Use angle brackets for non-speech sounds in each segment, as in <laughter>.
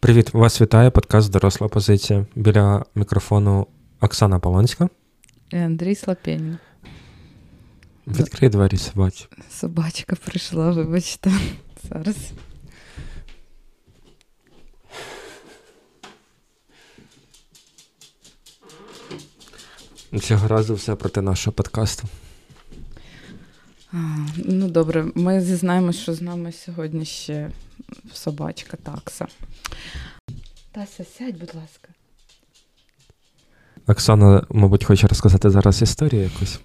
Привіт, вас вітає подкаст Доросла позиція. Біля мікрофону Оксана Полонська. І Андрій Слапєнін. Відкрий двері собаці. Собачка прийшла, вибачте. Зараз. Цього разу все проти нашого подкасту. А, ну добре, ми зізнаємось, що з нами сьогодні ще собачка такса. Тася, сядь, будь ласка. Оксана, мабуть, хоче розказати зараз історію якусь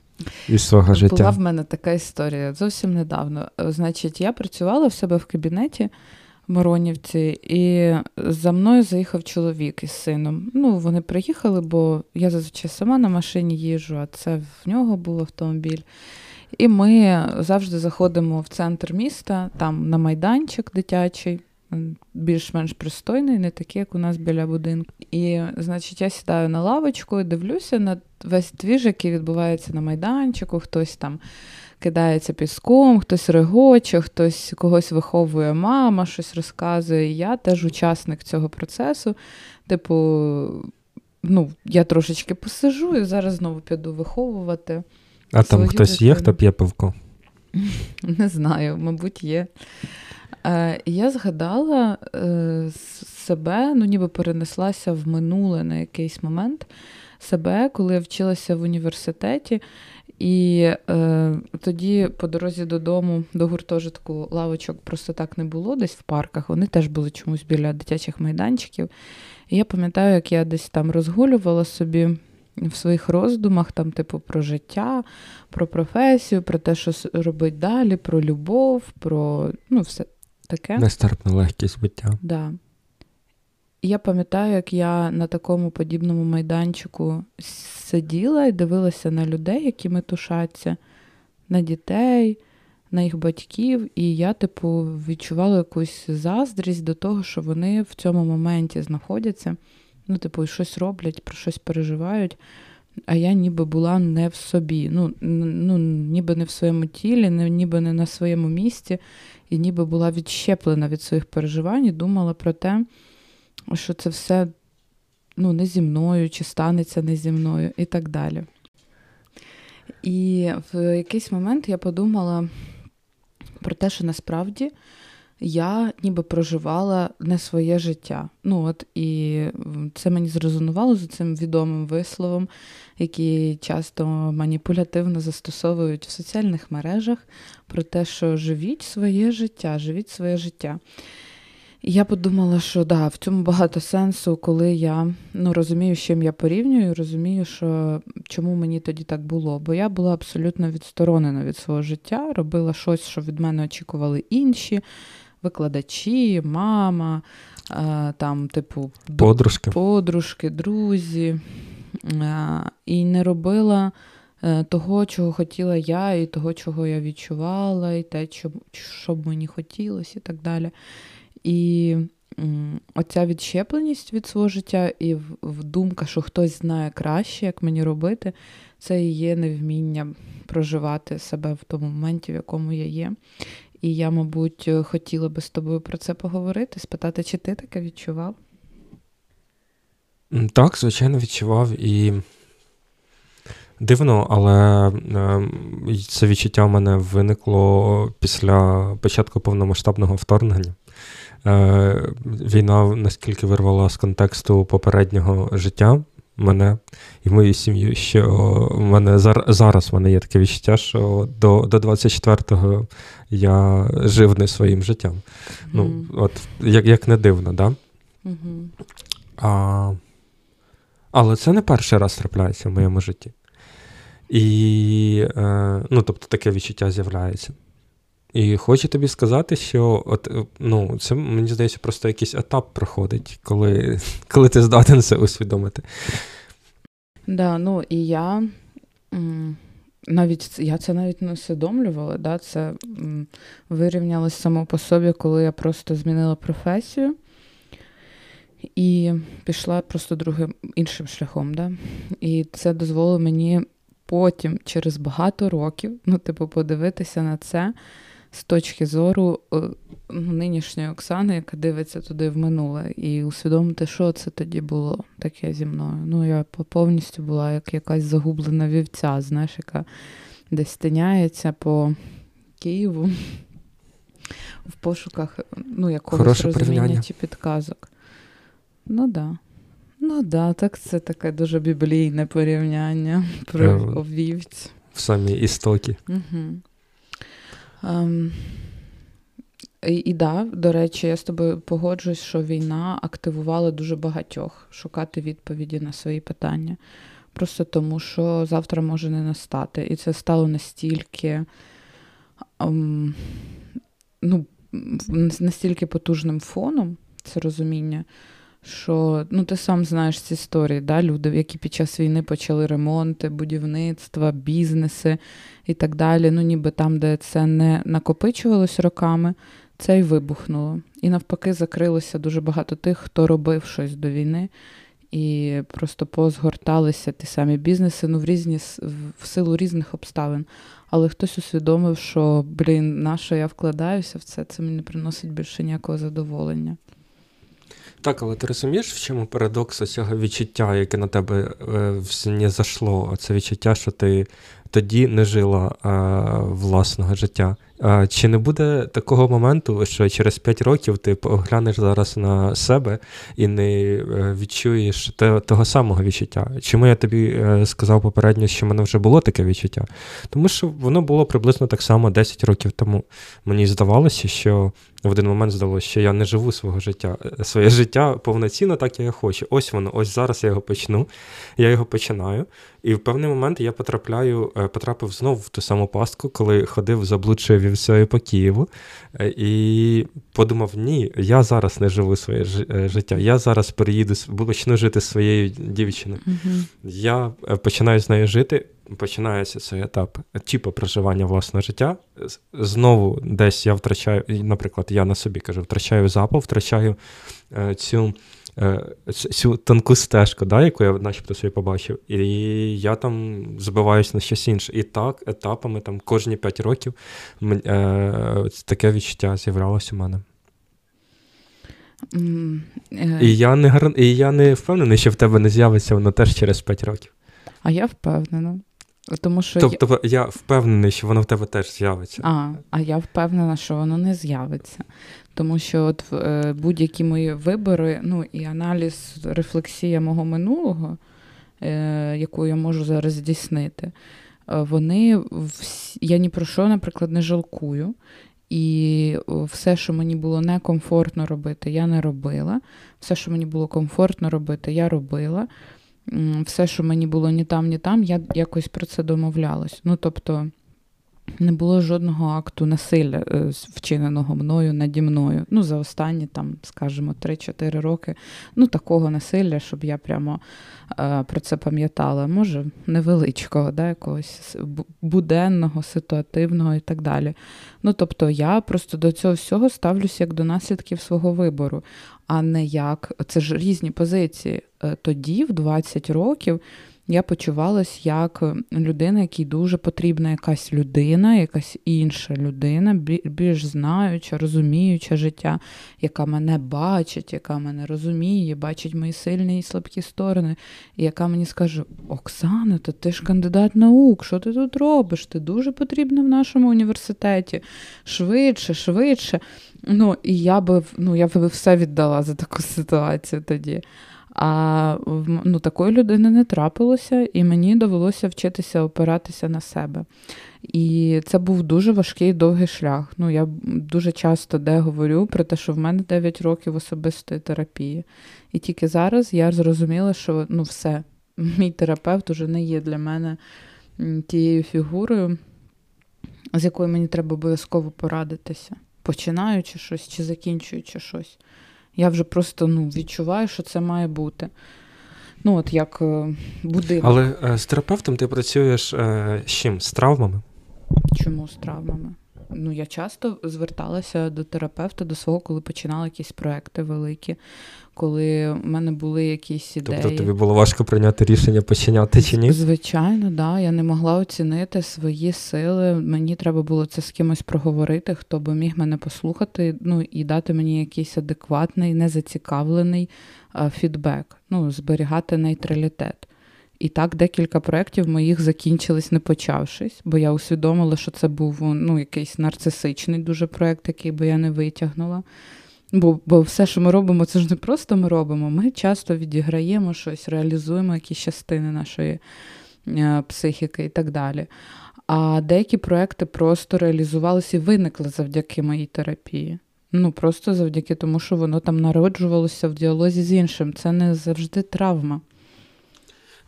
із свого життя. Була в мене така історія зовсім недавно. Значить, я працювала в себе в кабінеті в Моронівці, і за мною заїхав чоловік із сином. Ну, вони приїхали, бо я зазвичай сама на машині їжджу, а це в нього був автомобіль. І ми завжди заходимо в центр міста, там на майданчик дитячий, більш-менш пристойний, не такий, як у нас біля будинку. І, значить, я сідаю на лавочку і дивлюся на весь двіж, який відбувається на майданчику, хтось там. Кидається піском, хтось регоче, хтось когось виховує мама, щось розказує. Я теж учасник цього процесу. Типу, ну, я трошечки посижу і зараз знову піду виховувати. А там хтось дитину. є, хто п'є пивко? Не знаю, мабуть, є. Е, Я згадала е, себе, ну ніби перенеслася в минуле на якийсь момент себе, коли я вчилася в університеті. І е, тоді по дорозі додому до гуртожитку лавочок просто так не було десь в парках. Вони теж були чомусь біля дитячих майданчиків. І я пам'ятаю, як я десь там розгулювала собі в своїх роздумах, там, типу, про життя, про професію, про те, що робить далі, про любов, про ну, все таке. Нестерпна легкість биття. Да. Я пам'ятаю, як я на такому подібному майданчику сиділа і дивилася на людей, які метушаться, на дітей, на їх батьків, і я, типу, відчувала якусь заздрість до того, що вони в цьому моменті знаходяться, ну, типу, щось роблять, про щось переживають. А я ніби була не в собі, ну, ну ніби не в своєму тілі, ніби не на своєму місці, і ніби була відщеплена від своїх переживань і думала про те, що це все ну, не зі мною, чи станеться не зі мною, і так далі. І в якийсь момент я подумала про те, що насправді я ніби проживала не своє життя. Ну от І це мені зрезонувало з цим відомим висловом, який часто маніпулятивно застосовують в соціальних мережах, про те, що живіть своє життя, живіть своє життя. І я подумала, що да, в цьому багато сенсу, коли я ну, розумію, з чим я порівнюю, розумію, що чому мені тоді так було. Бо я була абсолютно відсторонена від свого життя, робила щось, що від мене очікували інші викладачі, мама, е, там, типу, подружки, подружки друзі. Е, і не робила е, того, чого хотіла я, і того, чого я відчувала, і те, що б мені хотілося, і так далі. І оця відщепленість від свого життя і думка, що хтось знає краще, як мені робити, це і є невміння проживати себе в тому моменті, в якому я є. І я, мабуть, хотіла би з тобою про це поговорити, спитати, чи ти таке відчував? Так, звичайно, відчував і дивно, але е, це відчуття в мене виникло після початку повномасштабного вторгнення. Е, війна наскільки вирвала з контексту попереднього життя мене і мою сім'ю, що в мене зараз в мене є таке відчуття, що до до 24-го я жив не своїм життям. Mm-hmm. Ну, от, Як як не дивно, да? Mm-hmm. А, Але це не перший раз трапляється в моєму житті. І, е, ну, тобто, таке відчуття з'являється. І хочу тобі сказати, що от, ну, це, мені здається, просто якийсь етап проходить, коли <laughs> коли ти здатен це усвідомити. Да, ну і я навіть я це навіть не усвідомлювала. Да, Це вирівнялось само по собі, коли я просто змінила професію і пішла просто другим іншим шляхом. Да? І це дозволило мені потім, через багато років, ну, типу, подивитися на це з точки зору е, нинішньої Оксани, яка дивиться туди в минуле, і усвідомити, що це тоді було таке зі мною. Ну, я повністю була як якась загублена вівця, знаєш, яка десь тиняється по Києву в пошуках ну, якогось розуміння чи підказок. Ну да. Ну да, так це таке дуже біблійне порівняння про е, вівць. В самі істоки. Угу. Um, і, да, до речі, я з тобою погоджуюсь, що війна активувала дуже багатьох шукати відповіді на свої питання. Просто тому, що завтра може не настати. І це стало настільки um, ну, настільки потужним фоном, це розуміння, що ну, ти сам знаєш ці історії, да? люди, які під час війни почали ремонти, будівництва, бізнеси і так далі. Ну, ніби там, де це не накопичувалось роками, це й вибухнуло. І навпаки, закрилося дуже багато тих, хто робив щось до війни. І просто позгорталися ті самі бізнеси ну, в різні в силу різних обставин. Але хтось усвідомив, що блін, на що я вкладаюся в це, це мені не приносить більше ніякого задоволення. Так, але ти розумієш, в чому парадокс цього відчуття, яке на тебе не зайшло? Це відчуття, що ти тоді не жила е, власного життя. Е, чи не буде такого моменту, що через 5 років ти поглянеш зараз на себе і не е, відчуєш те, того самого відчуття? Чому я тобі сказав попередньо, що в мене вже було таке відчуття? Тому що воно було приблизно так само 10 років тому. Мені здавалося, що в один момент здалося, що я не живу свого життя, е, своє життя повноцінно, так як я хочу. Ось воно, ось зараз я його почну, я його починаю. І в певний момент я потрапляю, е, потрапив знову в ту саму пастку, коли ходив, заблудшою вівсею по Києву, е, і подумав: ні, я зараз не живу своє життя. Я зараз переїду, почну жити своєю дівчиною. uh Я починаю з нею жити починається цей етап типу проживання власного життя. Знову десь я втрачаю, наприклад, я на собі кажу, втрачаю запал, втрачаю е, цю е, цю тонку стежку, да, яку я начебто собі побачив, і я там збиваюся на щось інше. І так, етапами, там кожні 5 років е, таке відчуття з'являлося у мене. Mm, uh... І я не і я не впевнений, що в тебе не з'явиться воно теж через 5 років. А я впевнена. Тому що Тобто я... я впевнений, що воно в тебе теж з'явиться. А а я впевнена, що воно не з'явиться. Тому що от е, будь-які мої вибори, ну і аналіз, рефлексія мого минулого, е, яку я можу зараз здійснити, е, вони всі, я ні про що, наприклад, не жалкую. І все, що мені було некомфортно робити, я не робила. Все, що мені було комфортно робити, я робила все, що мені було ні там, ні там, я якось про це домовлялась. Ну, тобто, не було жодного акту насилля е, вчиненого мною наді мною. Ну, за останні, там, скажімо, 3-4 роки. Ну, такого насилля, щоб я прямо е, про це пам'ятала. Може, невеличкого, да, якогось буденного, ситуативного і так далі. Ну, тобто, я просто до цього всього ставлюся як до наслідків свого вибору а не як це ж різні позиції. Е, тоді, в 20 років, я почувалась як людина, якій дуже потрібна якась людина, якась інша людина, більш знаюча, розуміюча життя, яка мене бачить, яка мене розуміє, бачить мої сильні і слабкі сторони, і яка мені скаже: Оксана, то ти ж кандидат наук, що ти тут робиш? Ти дуже потрібна в нашому університеті. Швидше, швидше. Ну, і я би ну, я би все віддала за таку <laughs> ситуацію тоді. А ну, такої людини не трапилося, і мені довелося вчитися опиратися на себе. І це був дуже важкий довгий шлях. Ну, Я дуже часто де говорю про те, що в мене 9 років особистої терапії. І тільки зараз я зрозуміла, що ну, все, мій терапевт уже не є для мене тією фігурою, з якою мені треба обов'язково порадитися, починаючи щось чи закінчуючи щось. Я вже просто ну, відчуваю, що це має бути. Ну, от як е, будинок. Але е, з терапевтом ти працюєш е, з чим? З травмами? Чому з травмами? Ну, я часто зверталася до терапевта, до свого, коли починала якісь проекти великі, коли в мене були якісь тобто ідеї. Тобто тобі було важко прийняти рішення починяти чи ні? Звичайно, да. Я не могла оцінити свої сили. Мені треба було це з кимось проговорити, хто би міг мене послухати, ну і дати мені якийсь адекватний, незацікавлений а, фідбек, ну, зберігати нейтралітет. І так декілька проєктів моїх закінчились, не почавшись, бо я усвідомила, що це був ну, якийсь нарцисичний дуже проєкт, який би я не витягнула. Бо бо все, що ми робимо, це ж не просто ми робимо. Ми часто відіграємо щось, реалізуємо якісь частини нашої е, психіки і так далі. А деякі проекти просто реалізувалися і виникли завдяки моїй терапії. Ну, просто завдяки тому, що воно там народжувалося в діалозі з іншим. Це не завжди травма.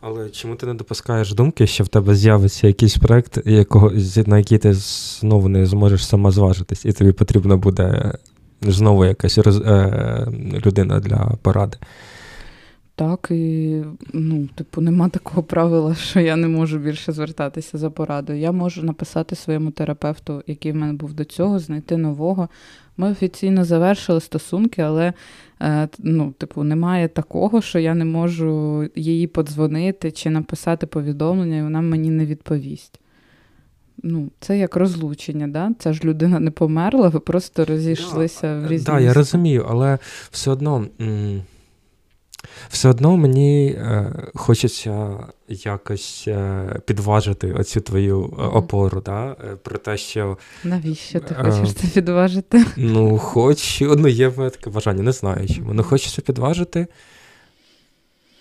Але чому ти не допускаєш думки, що в тебе з'явиться якийсь проект, якого, на який ти знову не зможеш сама зважитись, і тобі потрібно буде знову якась роз, е, людина для поради? Так, і ну, типу, нема такого правила, що я не можу більше звертатися за порадою. Я можу написати своєму терапевту, який в мене був до цього, знайти нового. Ми офіційно завершили стосунки, але е, ну, типу, немає такого, що я не можу їй подзвонити чи написати повідомлення, і вона мені не відповість. Ну, Це як розлучення, да? Ця ж людина не померла, ви просто розійшлися да, в різні. Так, да, я розумію, але все одно. М- все одно мені е, хочеться якось е, підважити оцю твою е, опору, да? Е, про те, що. Навіщо ти е, хочеш це підважити? Ну, хочу, ну є таке бажання, не знаю чому. Ну, хочеться підважити.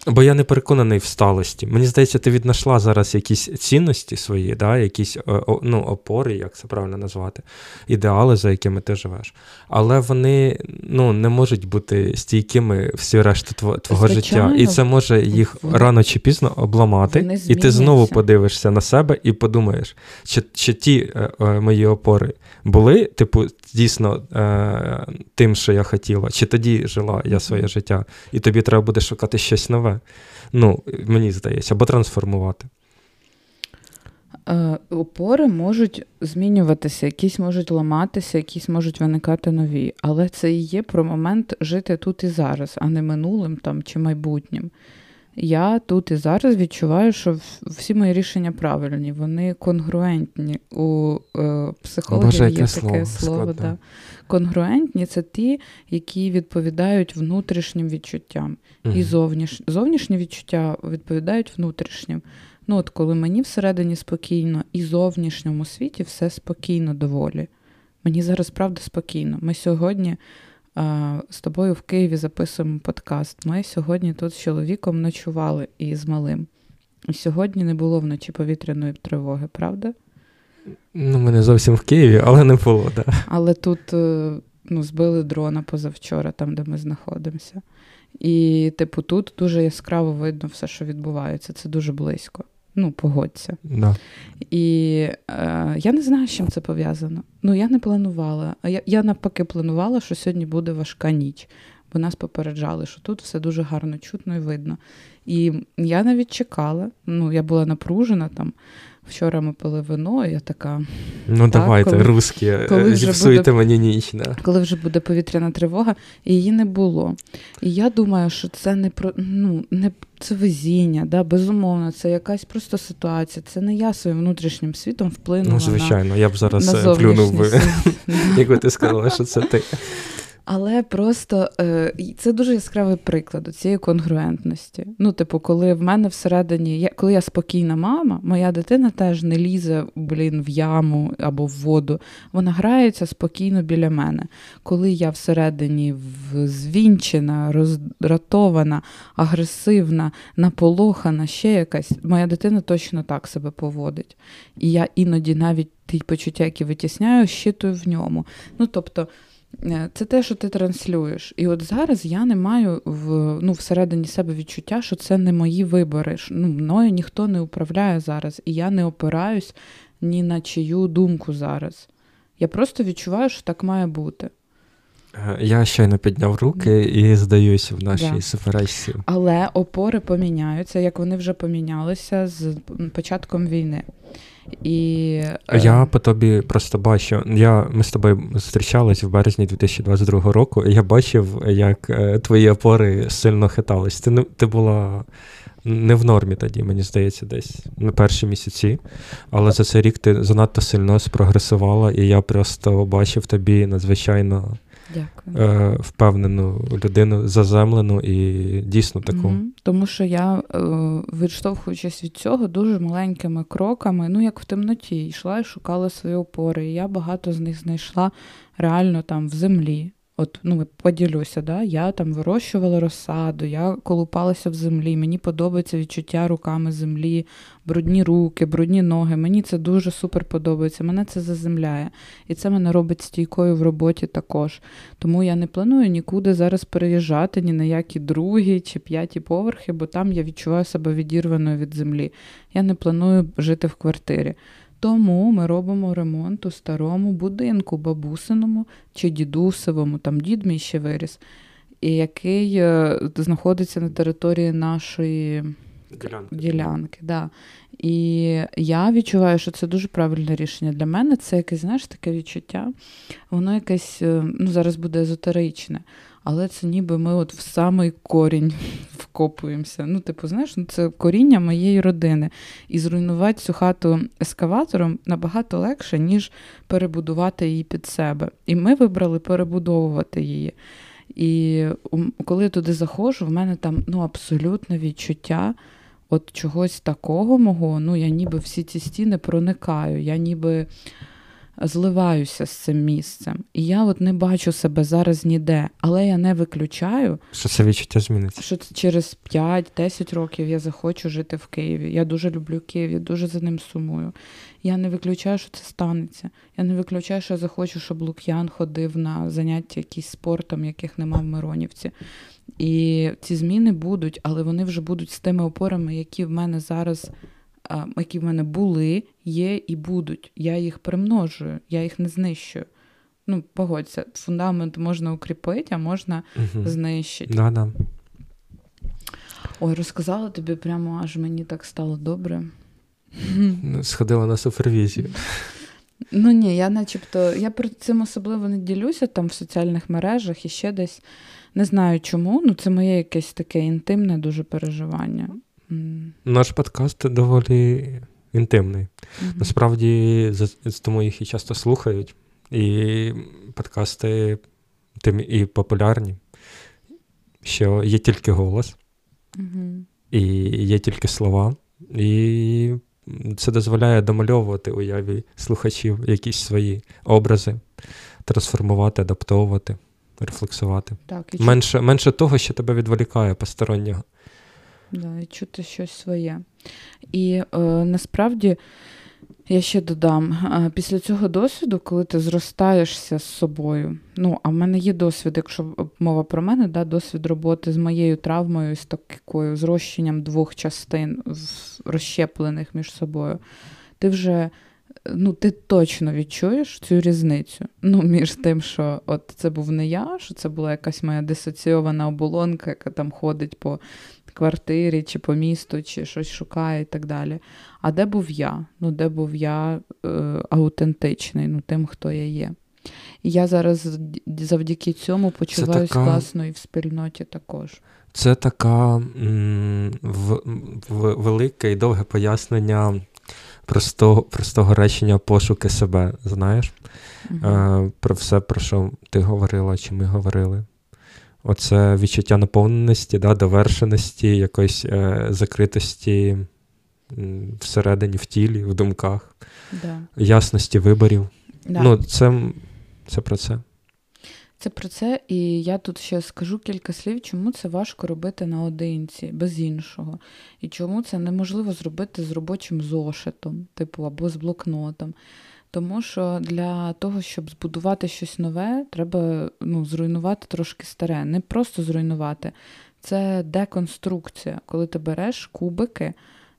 Бо я не переконаний в сталості. Мені здається, ти віднайшла зараз якісь цінності свої, да, якісь ну, опори, як це правильно назвати, ідеали, за якими ти живеш. Але вони ну, не можуть бути стійкими всі решту твого Звичайно. життя. І це може їх вони... рано чи пізно обламати, і ти знову подивишся на себе і подумаєш, чи чи ті е, е, мої опори були, типу, дійсно е, тим, що я хотіла, чи тоді жила я своє життя, і тобі треба буде шукати щось нове. Ну, мені здається, або трансформувати. Е, опори можуть змінюватися, якісь можуть ламатися, якісь можуть виникати нові. Але це і є про момент жити тут і зараз, а не минулим там чи майбутнім. Я тут і зараз відчуваю, що всі мої рішення правильні, вони конгруентні. У е, психологів є таке слово. слово да. Конгруентні це ті, які відповідають внутрішнім відчуттям. Угу. І зовніш... зовнішні відчуття відповідають внутрішнім. Ну, от коли мені всередині спокійно, і зовнішньому світі все спокійно доволі. Мені зараз правда спокійно. Ми сьогодні з тобою в Києві записуємо подкаст. Ми сьогодні тут з чоловіком ночували і з малим. І сьогодні не було вночі повітряної тривоги, правда? Ну, ми не зовсім в Києві, але не було, так. Да. Але тут е, ну, збили дрона позавчора, там, де ми знаходимося. І, типу, тут дуже яскраво видно все, що відбувається. Це дуже близько. Ну, погодься. Да. І е, я не знаю, з чим це пов'язано. Ну, я не планувала. А я, я навпаки планувала, що сьогодні буде важка ніч, бо нас попереджали, що тут все дуже гарно чутно і видно. І я навіть чекала, ну, я була напружена там. Вчора ми пили вино, і я така. Ну, так, давайте, коли, русські, е, зіпсуйте мені ніч. Да. Коли вже буде повітряна тривога, і її не було. І я думаю, що це не про ну, не це везіння, да, безумовно, це якась просто ситуація. Це не я своїм внутрішнім світом вплинула. Ну, звичайно, на, я б зараз е, плюнув би, <laughs> якби ти сказала, що це ти. Але просто е, це дуже яскравий приклад цієї конгруентності. Ну, типу, коли в мене всередині, я, коли я спокійна мама, моя дитина теж не лізе блін, в яму або в воду. Вона грається спокійно біля мене. Коли я всередині звінчена, роздратована, агресивна, наполохана, ще якась, моя дитина точно так себе поводить. І я іноді навіть ті почуття, які витісняю, щитую в ньому. Ну, тобто. Е, це те, що ти транслюєш. І от зараз я не маю в, ну, всередині себе відчуття, що це не мої вибори. Ну, Мною ніхто не управляє зараз, і я не опираюсь ні на чию думку зараз. Я просто відчуваю, що так має бути. Я щойно підняв руки і здаюся в нашій да. суперечці. Але опори поміняються, як вони вже помінялися з початком війни. І... Е, я по тобі просто бачу. Я, Ми з тобою зустрічались в березні 2022 року, і я бачив, як е, твої опори сильно хитались. Ти ти була не в нормі тоді, мені здається, десь на перші місяці. Але за цей рік ти занадто сильно спрогресувала, і я просто бачив тобі надзвичайно. Дякую. Е, впевнену людину, заземлену і дійсно таку. Mm-hmm. Тому що я, е, відштовхуючись від цього, дуже маленькими кроками, ну як в темноті, йшла і шукала свої опори. І я багато з них знайшла реально там в землі. От, ну, поділюся, да? я там вирощувала розсаду, я колупалася в землі, мені подобається відчуття руками землі, брудні руки, брудні ноги. Мені це дуже супер подобається, мене це заземляє. І це мене робить стійкою в роботі також. Тому я не планую нікуди зараз переїжджати, ні на які другі чи п'яті поверхи, бо там я відчуваю себе відірваною від землі. Я не планую жити в квартирі. Тому ми робимо ремонт у старому будинку, бабусиному чи дідусевому, там дід мій ще виріс, і який е, знаходиться на території нашої ділянки. ділянки да. І я відчуваю, що це дуже правильне рішення. Для мене це якесь, знаєш, таке відчуття, воно якесь, е, ну, зараз буде езотеричне але це ніби ми от в самий корінь <laughs> вкопуємося. Ну, типу, знаєш, ну це коріння моєї родини. І зруйнувати цю хату ескаватором набагато легше, ніж перебудувати її під себе. І ми вибрали перебудовувати її. І коли я туди заходжу, в мене там ну, абсолютне відчуття от чогось такого мого. Ну, я ніби всі ці стіни проникаю. Я ніби зливаюся з цим місцем. І я от не бачу себе зараз ніде, але я не виключаю, що це відчуття зміниться. Що через 5-10 років я захочу жити в Києві. Я дуже люблю Київ, я дуже за ним сумую. Я не виключаю, що це станеться. Я не виключаю, що я захочу, щоб Лук'ян ходив на заняття якісь спортом, яких нема в Миронівці. І ці зміни будуть, але вони вже будуть з тими опорами, які в мене зараз які в мене були, є і будуть. Я їх примножую, я їх не знищую. Ну, погодься, фундамент можна укріпити, а можна угу. знищити. Да-да. Ой, розказала тобі прямо, аж мені так стало добре. Ну, сходила на супервізію. Ну ні, я начебто я про цим особливо не ділюся там в соціальних мережах і ще десь. Не знаю чому, ну це моє якесь таке інтимне дуже переживання. Наш подкаст доволі інтимний. Mm-hmm. Насправді, тому їх і часто слухають, і подкасти тим і популярні, що є тільки голос, mm-hmm. і є тільки слова, і це дозволяє домальовувати уяві слухачів якісь свої образи, трансформувати, адаптовувати, рефлексувати. Так, і менше, менше того, що тебе відволікає постороннього. Да, і чути щось своє. І е, насправді я ще додам: е, після цього досвіду, коли ти зростаєшся з собою, ну, а в мене є досвід, якщо мова про мене, да, досвід роботи з моєю травмою, з такою зрощенням двох частин, розщеплених між собою, ти вже. Ну, ти точно відчуєш цю різницю. Ну, між тим, що от це був не я, що це була якась моя дисоційована оболонка, яка там ходить по квартирі, чи по місту, чи щось шукає і так далі. А де був я? Ну, де був я е, аутентичний, ну, тим, хто я є. І я зараз завдяки цьому почуваюся така... класно і в спільноті також. Це така м- в, в, велике і довге пояснення простого простого речення пошуки себе, знаєш, угу. е, про все, про що ти говорила, чи ми говорили. Оце відчуття наповненості, да, довершеності, якоїсь е, закритості всередині, в тілі, в думках, да. ясності виборів. Да. Ну, це, це про це. Це про це, і я тут ще скажу кілька слів, чому це важко робити наодинці, без іншого. І чому це неможливо зробити з робочим зошитом, типу, або з блокнотом. Тому що для того, щоб збудувати щось нове, треба ну, зруйнувати трошки старе. Не просто зруйнувати, це деконструкція, коли ти береш кубики,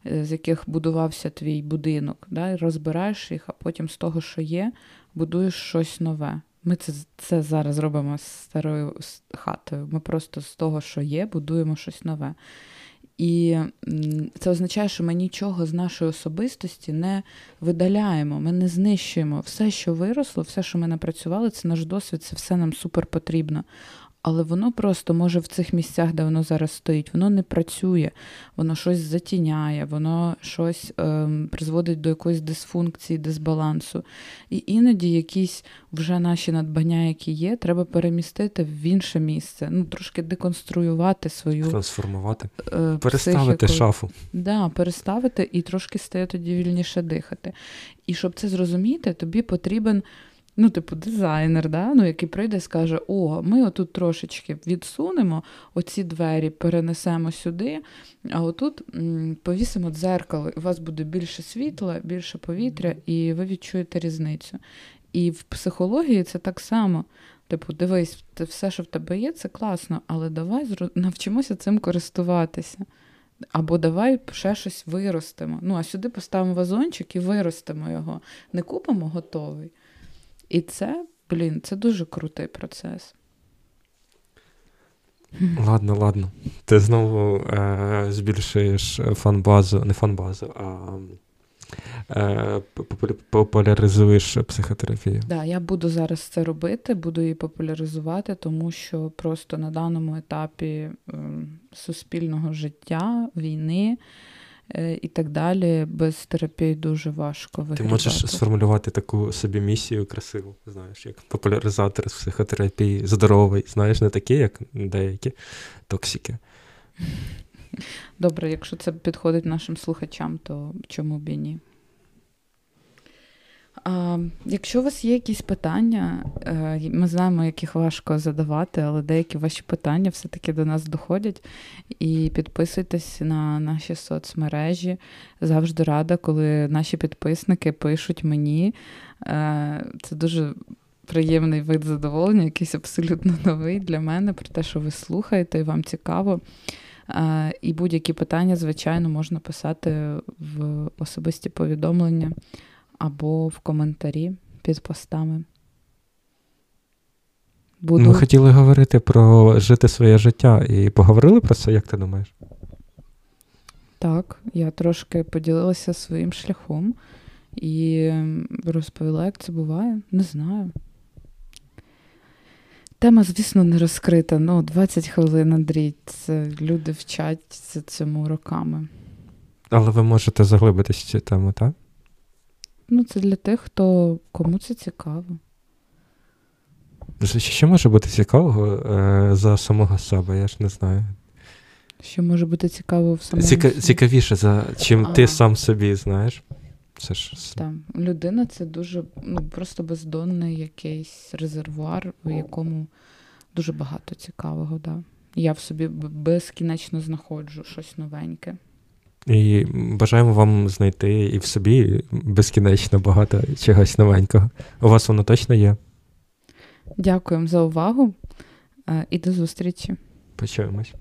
е, з яких будувався твій будинок, да, і розбираєш їх, а потім з того, що є, будуєш щось нове. Ми це це зараз робимо з старою хатою. Ми просто з того, що є, будуємо щось нове. І це означає, що ми нічого з нашої особистості не видаляємо, ми не знищуємо. Все, що виросло, все, що ми напрацювали, це наш досвід, це все нам супер потрібно але воно просто може в цих місцях, де воно зараз стоїть, воно не працює, воно щось затіняє, воно щось ем, призводить до якоїсь дисфункції, дисбалансу. І іноді якісь вже наші надбання, які є, треба перемістити в інше місце, ну трошки деконструювати свою трансформувати, е, переставити психіку. шафу. Да, переставити і трошки стає тоді вільніше дихати. І щоб це зрозуміти, тобі потрібен ну, типу, дизайнер, да? ну, який прийде і скаже: О, ми отут трошечки відсунемо, оці двері перенесемо сюди, а отут повісимо дзеркало, у вас буде більше світла, більше повітря, і ви відчуєте різницю. І в психології це так само. Типу, дивись, все, що в тебе є, це класно, але давай навчимося цим користуватися. Або давай ще щось виростимо. Ну, а сюди поставимо вазончик і виростимо його. Не купимо готовий. І це, блін, це дуже крутий процес. Ладно, ладно. Ти знову е, збільшуєш фан-базу, не фан-базу, а е, популяризуєш психотерапію. Так, да, я буду зараз це робити, буду її популяризувати, тому що просто на даному етапі е, суспільного життя, війни. Е, і так далі. Без терапії дуже важко виглядати. Ти можеш сформулювати таку собі місію красиву, знаєш, як популяризатор з психотерапії, здоровий, знаєш, не такий, як деякі токсики. Добре, якщо це підходить нашим слухачам, то чому б і ні? А, Якщо у вас є якісь питання, е, ми знаємо, яких важко задавати, але деякі ваші питання все-таки до нас доходять. І підписуйтесь на наші соцмережі. Завжди рада, коли наші підписники пишуть мені. Е, це дуже приємний вид задоволення, якийсь абсолютно новий для мене, про те, що ви слухаєте, і вам цікаво. Е, і будь-які питання, звичайно, можна писати в особисті повідомлення або в коментарі під постами. Буду... Ми хотіли говорити про жити своє життя і поговорили про це, як ти думаєш? Так, я трошки поділилася своїм шляхом і розповіла, як це буває. Не знаю. Тема, звісно, не розкрита. Ну, 20 хвилин, Андрій. Це люди вчаться цьому роками. Але ви можете заглибитися в цю тему, так? Ну, це для тих, хто кому це цікаво. Що може бути цікавого е, за самого себе, я ж не знаю. Що може бути цікаво в самому Ціка, Цікавіше, за чим а. ти сам собі, знаєш. Це ж... Так. Людина це дуже ну, просто бездонний якийсь резервуар, в якому дуже багато цікавого. Да. Я в собі безкінечно знаходжу щось новеньке. І бажаємо вам знайти і в собі безкінечно багато чогось новенького. У вас воно точно є. Дякуємо за увагу е, і до зустрічі. Почуємось.